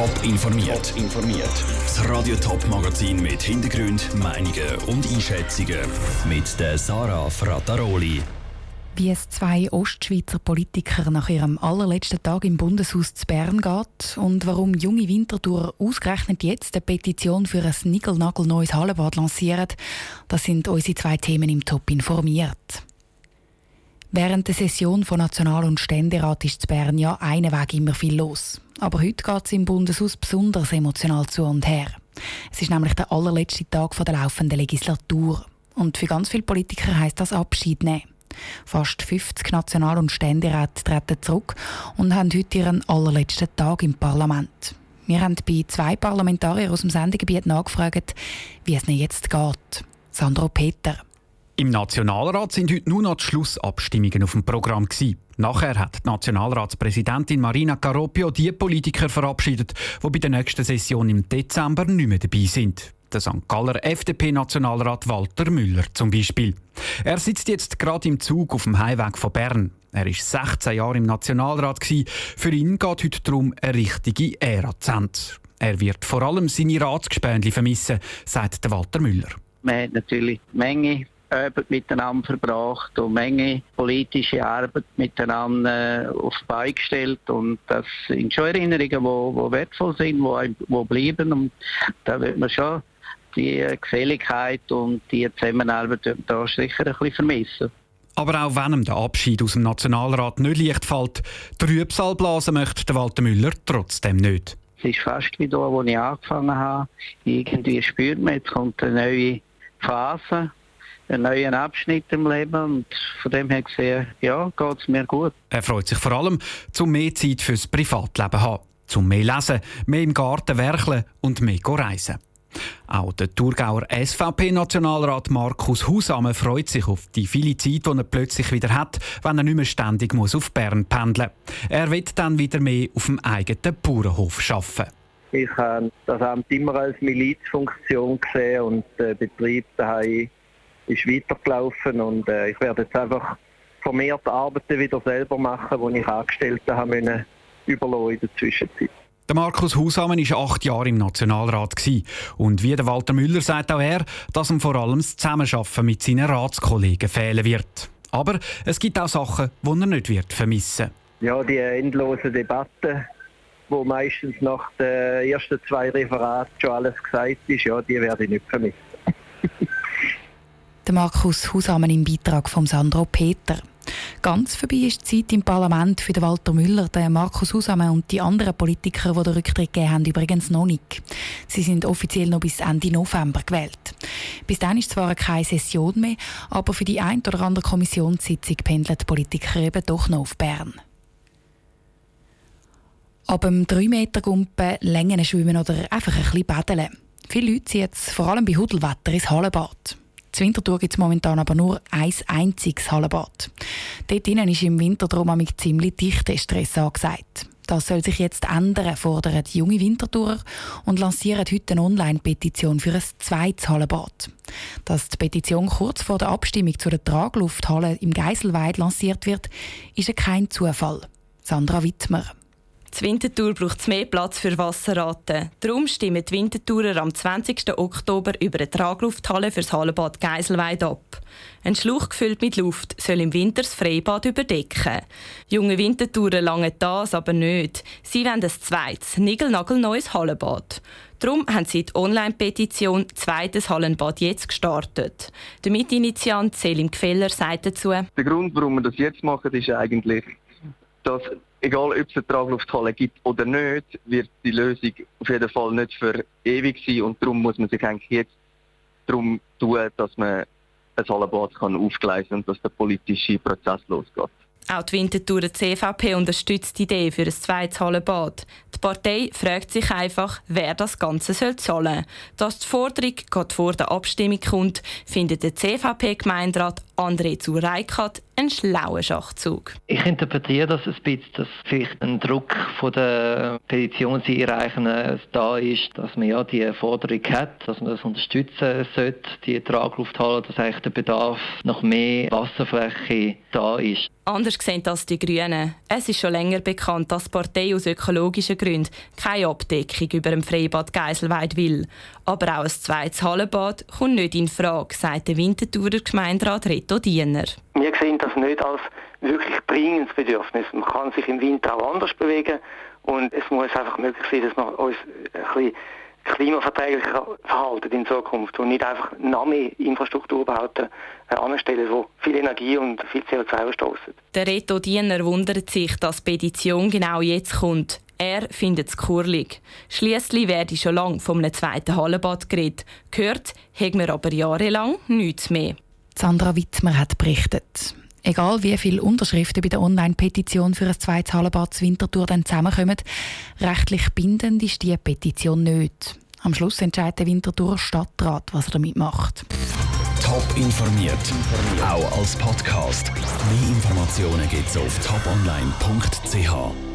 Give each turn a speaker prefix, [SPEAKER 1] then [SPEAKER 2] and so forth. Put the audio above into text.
[SPEAKER 1] Top informiert. informiert. Das Radio Top Magazin mit Hintergrund, Meinungen und Einschätzungen mit der Sarah Frataroli.
[SPEAKER 2] Wie es zwei Ostschweizer Politiker nach ihrem allerletzten Tag im Bundeshaus zu Bern geht und warum junge Winterthur ausgerechnet jetzt eine Petition für ein nickel-nagel-neues Hallenbad lancieren, das sind unsere zwei Themen im Top informiert. Während der Session von National- und Ständerat ist in Bern ja einen Weg immer viel los. Aber heute geht es im Bundeshaus besonders emotional zu und her. Es ist nämlich der allerletzte Tag der laufenden Legislatur. Und für ganz viele Politiker heisst das Abschied nehmen. Fast 50 National- und Ständeräte treten zurück und haben heute ihren allerletzten Tag im Parlament. Wir haben bei zwei Parlamentariern aus dem Sendegebiet nachgefragt, wie es ihnen jetzt geht. Sandro Peter.
[SPEAKER 3] Im Nationalrat sind heute nur noch die Schlussabstimmungen auf dem Programm. Gewesen. Nachher hat die Nationalratspräsidentin Marina Caropio die Politiker verabschiedet, die bei der nächsten Session im Dezember nicht mehr dabei sind. Der St. Galler FDP-Nationalrat Walter Müller zum Beispiel. Er sitzt jetzt gerade im Zug auf dem Heimweg von Bern. Er ist 16 Jahre im Nationalrat. Gewesen. Für ihn geht heute darum eine richtige Ära zu Ende. Er wird vor allem seine Ratsgespänli vermissen, sagt Walter Müller.
[SPEAKER 4] Man hat natürlich Menge Arbeit miteinander verbracht und Menge politische Arbeit miteinander auf die Beine gestellt und das sind schon Erinnerungen, die, die wertvoll sind, die, die bleiben und da wird man schon die Geselligkeit und die Zusammenarbeit da sicher ein bisschen vermissen.
[SPEAKER 3] Aber auch wenn ihm der Abschied aus dem Nationalrat nicht leicht fällt, Trübsal blasen möchte Walter Müller trotzdem nicht.
[SPEAKER 4] Es ist fast wie da, wo ich angefangen habe. Irgendwie spürt man, jetzt kommt eine neue Phase einen neuen Abschnitt im Leben und von dem her gesehen, ja, geht es mir gut.
[SPEAKER 3] Er freut sich vor allem, zum mehr Zeit fürs Privatleben zu haben, zum mehr lesen, mehr im Garten werkeln und mehr reisen. Auch der Thurgauer SVP-Nationalrat Markus Husamme freut sich auf die viele Zeit, die er plötzlich wieder hat, wenn er nicht mehr ständig muss auf Bern pendeln muss. Er wird dann wieder mehr auf dem eigenen Bauernhof arbeiten.
[SPEAKER 5] Ich habe das Amt immer als Milizfunktion gesehen und der Betrieb daheim ist weitergelaufen und äh, ich werde jetzt einfach vermehrt Arbeiten wieder selber machen, die ich Angestellte habe müssen überlassen in der Zwischenzeit.
[SPEAKER 3] Der Markus Husamen war acht Jahre im Nationalrat. Und wie der Walter Müller sagt auch er, dass ihm vor allem das Zusammenarbeiten mit seinen Ratskollegen fehlen wird. Aber es gibt auch Sachen, die er nicht wird vermissen
[SPEAKER 5] Ja, die endlosen Debatten, wo meistens nach den ersten zwei Referaten schon alles gesagt ist, ja, die werde ich nicht vermissen.
[SPEAKER 2] Der Markus Husamen im Beitrag von Sandro Peter. Ganz vorbei ist die Zeit im Parlament für den Walter Müller, den Markus Husamen und die anderen Politiker, die den Rücktritt gegeben haben, übrigens noch nicht. Sie sind offiziell noch bis Ende November gewählt. Bis dann ist zwar keine Session mehr, aber für die ein oder andere Kommissionssitzung pendeln die Politiker eben doch noch auf Bern. Ab dem 3-Meter-Gumpen Längen schwimmen oder einfach ein bisschen baden. Viele Leute ziehen jetzt vor allem bei Hudelwetter ins Hallenbad. Zur Wintertour gibt es momentan aber nur ein einziges Hallenbad. Dort innen ist im Winter darum mit ziemlich dichter Stress angesagt. Das soll sich jetzt ändern, fordern die junge Wintertourer und lancieren heute eine Online-Petition für ein zweites Hallenbad. Dass die Petition kurz vor der Abstimmung zu der Traglufthalle im Geiselweid lanciert wird, ist kein Zufall. Sandra Wittmer.
[SPEAKER 6] Die Wintertour braucht mehr Platz für Wasserraten. Darum stimmen die Wintertourer am 20. Oktober über eine Traglufthalle für das Hallenbad Geiselweid ab. Ein Schlauch gefüllt mit Luft soll im Winter das Freibad überdecken. Junge Wintertourer langen das aber nicht. Sie wollen ein zweites, nigelnagelneues Hallenbad. Darum haben sie die Online-Petition «Zweites Hallenbad jetzt» gestartet. Der Mitinitiant Selim Gfeller sagt dazu,
[SPEAKER 5] Der Grund, warum wir das jetzt machen, ist eigentlich, dass egal ob es eine Traglufthalle gibt oder nicht, wird die Lösung auf jeden Fall nicht für ewig sein und darum muss man sich eigentlich jetzt darum tun, dass man ein Hallenbad kann aufgleisen und dass der politische Prozess losgeht.
[SPEAKER 6] Auch die Winterthur CVP unterstützt die Idee für ein zweites Hallenbad. Die Partei fragt sich einfach, wer das Ganze soll zahlen soll. Dass die Forderung gerade vor der Abstimmung kommt, findet der CVP-Gemeinderat André zu Reikat ein schlauer Schachzug.
[SPEAKER 7] Ich interpretiere das ein bisschen, dass vielleicht ein Druck von der Petitionseinreichenden da ist, dass man ja die Forderung hat, dass man das unterstützen sollte, die Traglufthalle, dass eigentlich der Bedarf nach mehr Wasserfläche da ist.
[SPEAKER 6] Anders sehen das die Grünen. Es ist schon länger bekannt, dass die Partei aus ökologischen Gründen keine Abdeckung über dem Freibad Geiselweid will. Aber auch ein zweites Hallenbad kommt nicht in Frage, sagt der Winterthurer Gemeinderat Reto Diener.
[SPEAKER 8] Wir sehen das nicht als wirklich dringendes Bedürfnis. Man kann sich im Winter auch anders bewegen und es muss einfach möglich sein, dass wir uns ein bisschen klimaverträglicher verhalten in Zukunft und nicht einfach noch mehr Infrastrukturbauten anstellen, die viel Energie und viel CO2 ausstoßen.
[SPEAKER 6] Der Reto Diener wundert sich, dass die Petition genau jetzt kommt. Er findet es kurlig. Schliesslich werde schon lange von einem zweiten Hallenbad geredet. Gehört haben wir aber jahrelang nichts mehr.
[SPEAKER 2] Sandra Wittmer hat berichtet. Egal wie viele Unterschriften bei der Online-Petition für ein zweites Hallenbad Winterthur dann zusammenkommen, rechtlich bindend ist diese Petition nicht. Am Schluss entscheidet der Winterthur Stadtrat, was er damit macht.
[SPEAKER 1] Top informiert, auch als Podcast. Mehr Informationen gibt es auf toponline.ch.